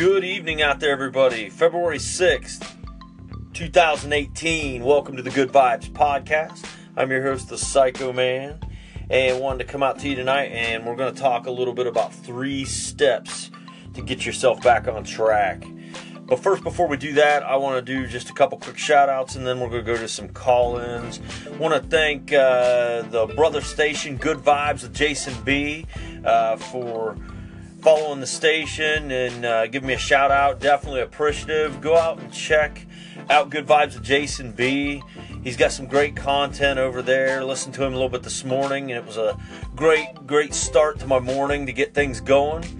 Good evening out there, everybody. February 6th, 2018. Welcome to the Good Vibes Podcast. I'm your host, the Psycho Man, and wanted to come out to you tonight and we're going to talk a little bit about three steps to get yourself back on track. But first, before we do that, I want to do just a couple quick shout outs and then we're going to go to some call ins. want to thank uh, the brother station, Good Vibes with Jason B, uh, for following the station and uh, give me a shout out. Definitely appreciative. Go out and check out Good Vibes with Jason B. He's got some great content over there. Listened to him a little bit this morning, and it was a great, great start to my morning to get things going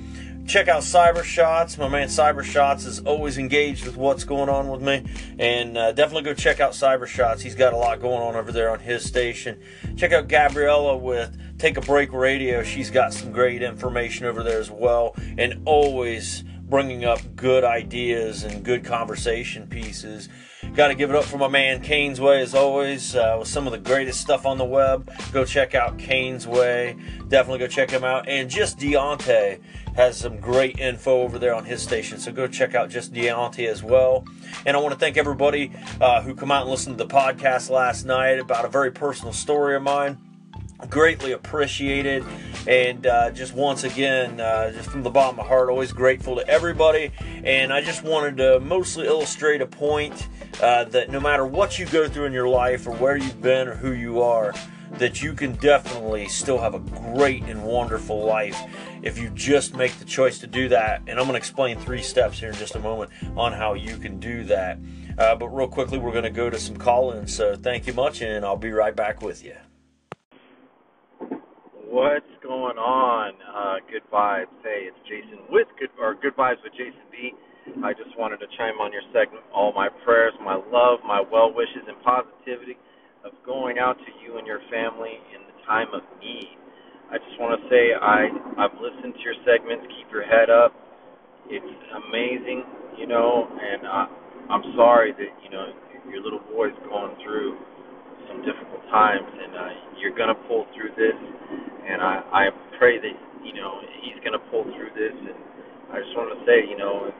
check out Cyber Shots. My man Cyber Shots is always engaged with what's going on with me, and uh, definitely go check out Cyber Shots. He's got a lot going on over there on his station. Check out Gabriella with Take a Break Radio. She's got some great information over there as well, and always bringing up good ideas and good conversation pieces. Got to give it up for my man Kane's Way as always uh, with some of the greatest stuff on the web. Go check out Kane's Way. Definitely go check him out. And just Deontay has some great info over there on his station. So go check out just Deontay as well. And I want to thank everybody uh, who come out and listened to the podcast last night about a very personal story of mine greatly appreciated. And uh, just once again uh, just from the bottom of my heart always grateful to everybody. And i just wanted to mostly illustrate a point uh, that no matter what you go through in your life or where you've been or who you are that you can definitely still have a great and wonderful life if you just make the choice to do that. And i'm going to explain three steps here in just a moment on how you can do that. Uh, but real quickly we're going to go to some call-ins. So thank you much and i'll be right back with you What's going on? Uh, good vibes. Hey, it's Jason with good or good vibes with Jason B. I just wanted to chime on your segment. All my prayers, my love, my well wishes, and positivity of going out to you and your family in the time of need. I just want to say I I've listened to your segments. Keep your head up. It's amazing, you know, and I, I'm sorry that you know your little boy's going through some difficult times, and uh, you're gonna pull through this and I, I pray that you know he's going to pull through this. And I just want to say, you know,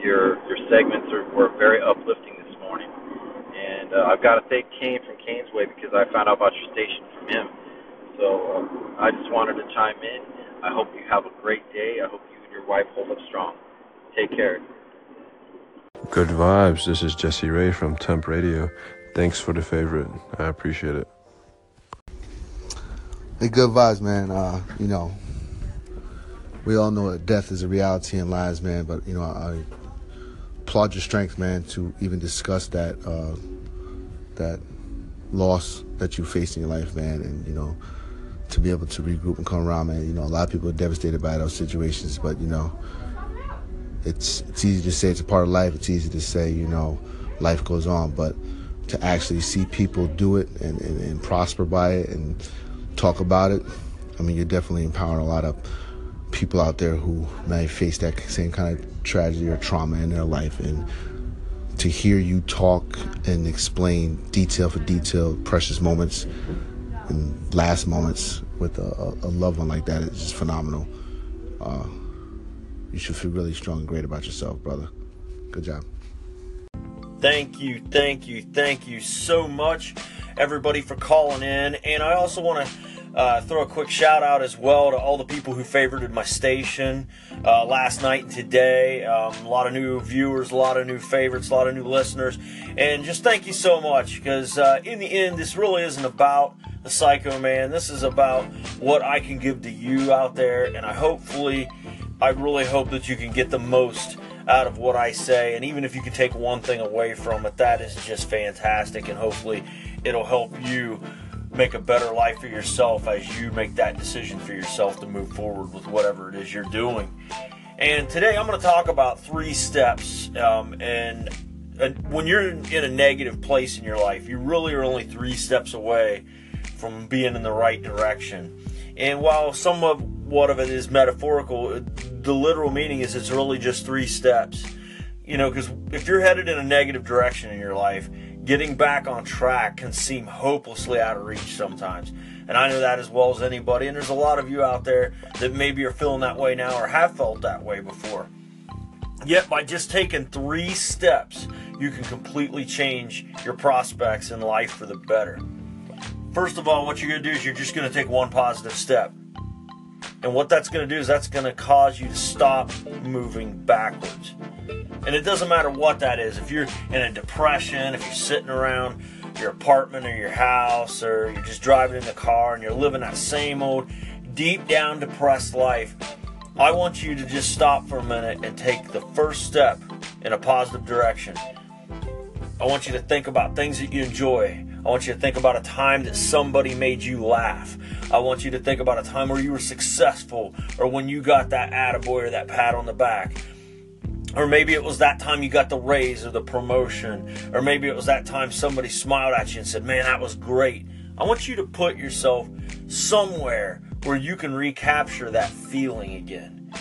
your your segments are were very uplifting this morning, and uh, I've got to thank Kane from Kane's Way because I found out about your station from him. So uh, I just wanted to chime in. I hope you have a great day. I hope you and your wife hold up strong. Take care. Good vibes. This is Jesse Ray from Temp Radio. Thanks for the favorite. I appreciate it. Hey, good vibes, man. Uh, you know, we all know that death is a reality in lives, man. But you know, I applaud your strength, man, to even discuss that uh, that loss that you faced in your life, man, and you know, to be able to regroup and come around, man. You know, a lot of people are devastated by those situations, but you know, it's it's easy to say it's a part of life. It's easy to say, you know, life goes on, but to actually see people do it and, and, and prosper by it and talk about it. I mean, you're definitely empowering a lot of people out there who may face that same kind of tragedy or trauma in their life. And to hear you talk and explain detail for detail, precious moments and last moments with a, a loved one like that is just phenomenal. Uh, you should feel really strong and great about yourself, brother. Good job. Thank you, thank you, thank you so much, everybody, for calling in. And I also want to uh, throw a quick shout out as well to all the people who favorited my station uh, last night and today. Um, a lot of new viewers, a lot of new favorites, a lot of new listeners. And just thank you so much because uh, in the end, this really isn't about the Psycho Man. This is about what I can give to you out there. And I hopefully, I really hope that you can get the most out of what I say. And even if you can take one thing away from it, that is just fantastic. And hopefully, it'll help you make a better life for yourself as you make that decision for yourself to move forward with whatever it is you're doing. And today I'm going to talk about three steps. Um, and, and when you're in a negative place in your life, you really are only three steps away from being in the right direction. And while some of what of it is metaphorical, the literal meaning is it's really just three steps. You know, because if you're headed in a negative direction in your life, getting back on track can seem hopelessly out of reach sometimes. And I know that as well as anybody. And there's a lot of you out there that maybe are feeling that way now or have felt that way before. Yet, by just taking three steps, you can completely change your prospects in life for the better. First of all, what you're going to do is you're just going to take one positive step. And what that's going to do is that's going to cause you to stop moving backwards. And it doesn't matter what that is. If you're in a depression, if you're sitting around your apartment or your house, or you're just driving in the car and you're living that same old deep down depressed life, I want you to just stop for a minute and take the first step in a positive direction. I want you to think about things that you enjoy. I want you to think about a time that somebody made you laugh. I want you to think about a time where you were successful or when you got that attaboy or that pat on the back. Or maybe it was that time you got the raise or the promotion. Or maybe it was that time somebody smiled at you and said, Man, that was great. I want you to put yourself somewhere where you can recapture that feeling again.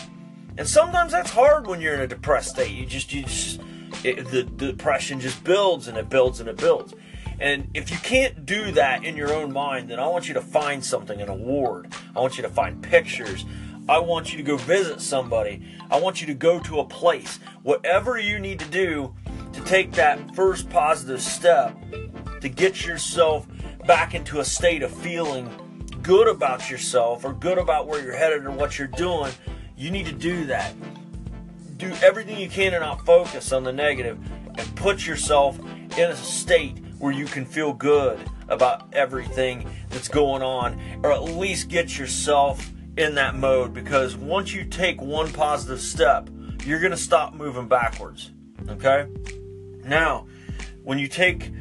And sometimes that's hard when you're in a depressed state. You just, you just, it, the, the depression just builds and it builds and it builds. And if you can't do that in your own mind, then I want you to find something, an award. I want you to find pictures. I want you to go visit somebody. I want you to go to a place. Whatever you need to do to take that first positive step to get yourself back into a state of feeling good about yourself or good about where you're headed or what you're doing, you need to do that. Do everything you can and not focus on the negative and put yourself in a state where you can feel good about everything that's going on, or at least get yourself in that mode because once you take one positive step, you're going to stop moving backwards. Okay? Now, when you take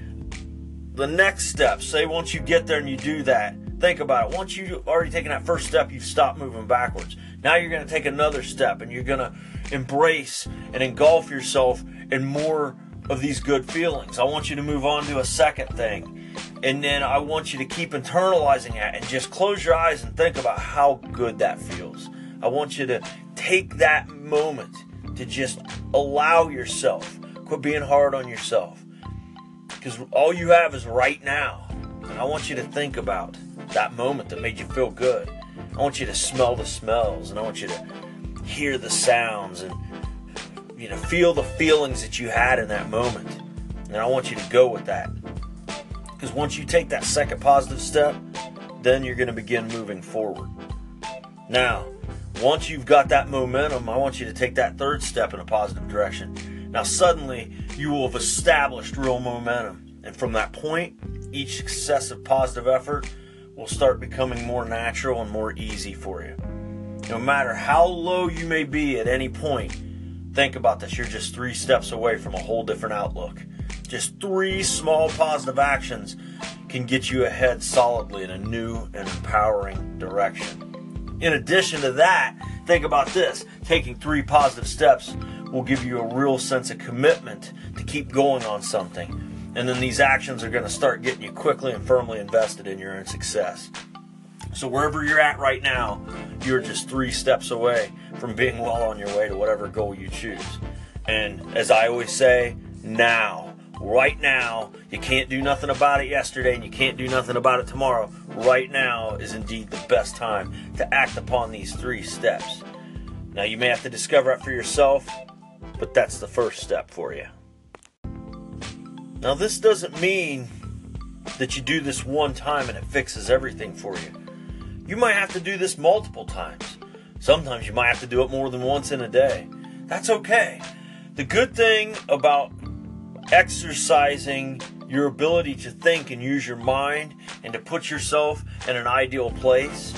the next step, say once you get there and you do that, think about it. Once you've already taken that first step, you've stopped moving backwards. Now you're going to take another step and you're going to embrace and engulf yourself in more of these good feelings. I want you to move on to a second thing. And then I want you to keep internalizing that and just close your eyes and think about how good that feels. I want you to take that moment to just allow yourself, quit being hard on yourself. Because all you have is right now. And I want you to think about that moment that made you feel good. I want you to smell the smells and I want you to hear the sounds and you know, feel the feelings that you had in that moment. And I want you to go with that. Because once you take that second positive step, then you're going to begin moving forward. Now, once you've got that momentum, I want you to take that third step in a positive direction. Now, suddenly, you will have established real momentum. And from that point, each successive positive effort will start becoming more natural and more easy for you. No matter how low you may be at any point, Think about this. You're just three steps away from a whole different outlook. Just three small positive actions can get you ahead solidly in a new and empowering direction. In addition to that, think about this taking three positive steps will give you a real sense of commitment to keep going on something. And then these actions are going to start getting you quickly and firmly invested in your own success. So, wherever you're at right now, you're just three steps away from being well on your way to whatever goal you choose. And as I always say, now, right now, you can't do nothing about it yesterday and you can't do nothing about it tomorrow. Right now is indeed the best time to act upon these three steps. Now, you may have to discover it for yourself, but that's the first step for you. Now, this doesn't mean that you do this one time and it fixes everything for you. You might have to do this multiple times. Sometimes you might have to do it more than once in a day. That's okay. The good thing about exercising your ability to think and use your mind and to put yourself in an ideal place,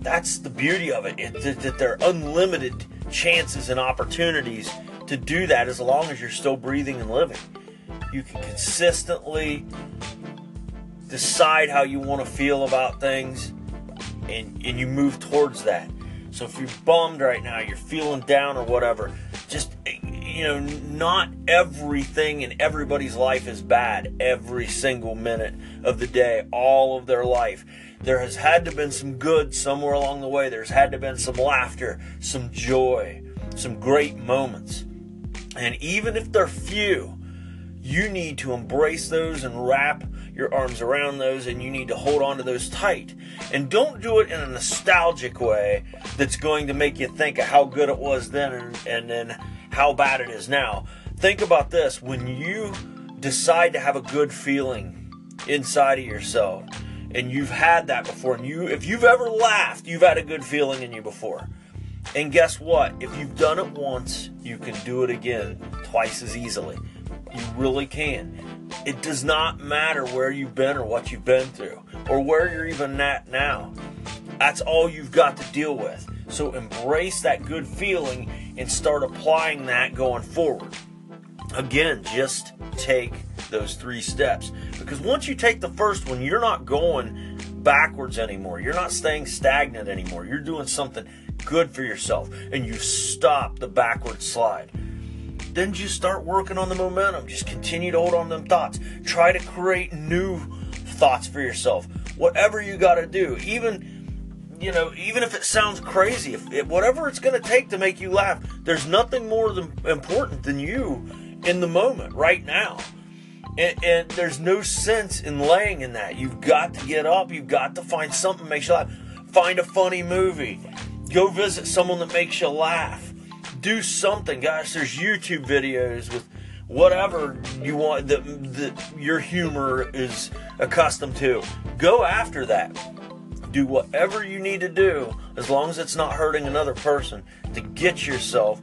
that's the beauty of it. it that there are unlimited chances and opportunities to do that as long as you're still breathing and living. You can consistently decide how you want to feel about things and, and you move towards that. So if you're bummed right now, you're feeling down or whatever, you know, not everything in everybody's life is bad every single minute of the day, all of their life. There has had to been some good somewhere along the way. There's had to been some laughter, some joy, some great moments. And even if they're few, you need to embrace those and wrap your arms around those and you need to hold on to those tight. And don't do it in a nostalgic way that's going to make you think of how good it was then and, and then how bad it is now. Think about this when you decide to have a good feeling inside of yourself, and you've had that before, and you if you've ever laughed, you've had a good feeling in you before. And guess what? If you've done it once, you can do it again twice as easily. You really can. It does not matter where you've been or what you've been through or where you're even at now. That's all you've got to deal with. So embrace that good feeling and start applying that going forward. Again, just take those three steps. Because once you take the first one, you're not going backwards anymore. You're not staying stagnant anymore. You're doing something good for yourself and you stop the backward slide. Then just start working on the momentum. Just continue to hold on them thoughts. Try to create new thoughts for yourself. Whatever you got to do, even you know, even if it sounds crazy, if, whatever it's going to take to make you laugh, there's nothing more than, important than you in the moment right now. And, and, there's no sense in laying in that. You've got to get up. You've got to find something that makes you laugh. Find a funny movie. Go visit someone that makes you laugh. Do something. Gosh, there's YouTube videos with whatever you want that, that your humor is accustomed to. Go after that. Do whatever you need to do as long as it's not hurting another person to get yourself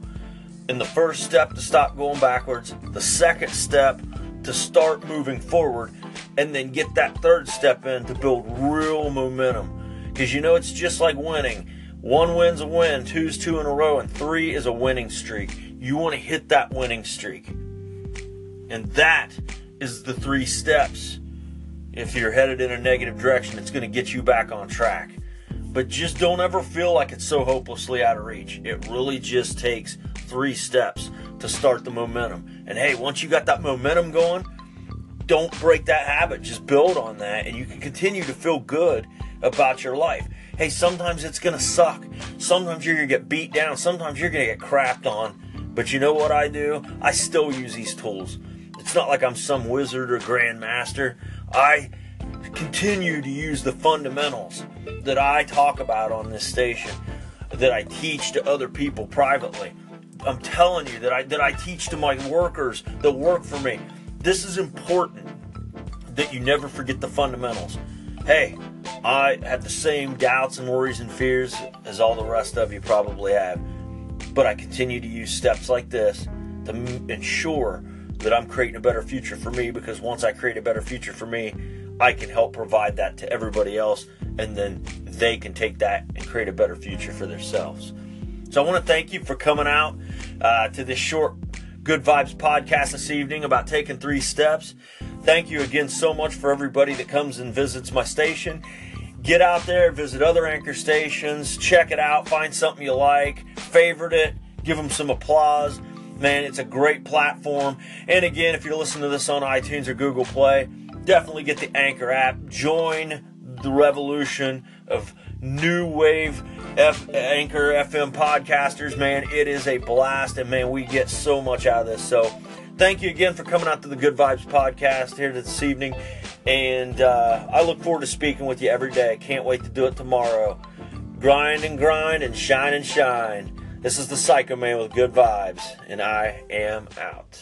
in the first step to stop going backwards, the second step to start moving forward, and then get that third step in to build real momentum. Because you know, it's just like winning. One win's a win, two's two in a row, and three is a winning streak. You want to hit that winning streak. And that is the three steps. If you're headed in a negative direction, it's going to get you back on track. But just don't ever feel like it's so hopelessly out of reach. It really just takes three steps to start the momentum. And hey, once you got that momentum going, don't break that habit. Just build on that, and you can continue to feel good about your life. Hey, sometimes it's going to suck. Sometimes you're going to get beat down. Sometimes you're going to get crapped on. But you know what I do? I still use these tools. It's not like I'm some wizard or grandmaster. I continue to use the fundamentals that I talk about on this station, that I teach to other people privately. I'm telling you that I that I teach to my workers that work for me. This is important that you never forget the fundamentals. Hey, I have the same doubts and worries and fears as all the rest of you probably have, but I continue to use steps like this to ensure that I'm creating a better future for me because once I create a better future for me, I can help provide that to everybody else and then they can take that and create a better future for themselves. So I want to thank you for coming out uh, to this short Good Vibes podcast this evening about taking three steps. Thank you again so much for everybody that comes and visits my station. Get out there, visit other anchor stations, check it out, find something you like, favorite it, give them some applause. Man, it's a great platform. And again, if you're listening to this on iTunes or Google Play, definitely get the Anchor app. Join the revolution of new wave F- Anchor FM podcasters. Man, it is a blast, and man, we get so much out of this. So, thank you again for coming out to the Good Vibes podcast here this evening. And uh, I look forward to speaking with you every day. I can't wait to do it tomorrow. Grind and grind and shine and shine. This is the Psycho Man with good vibes, and I am out.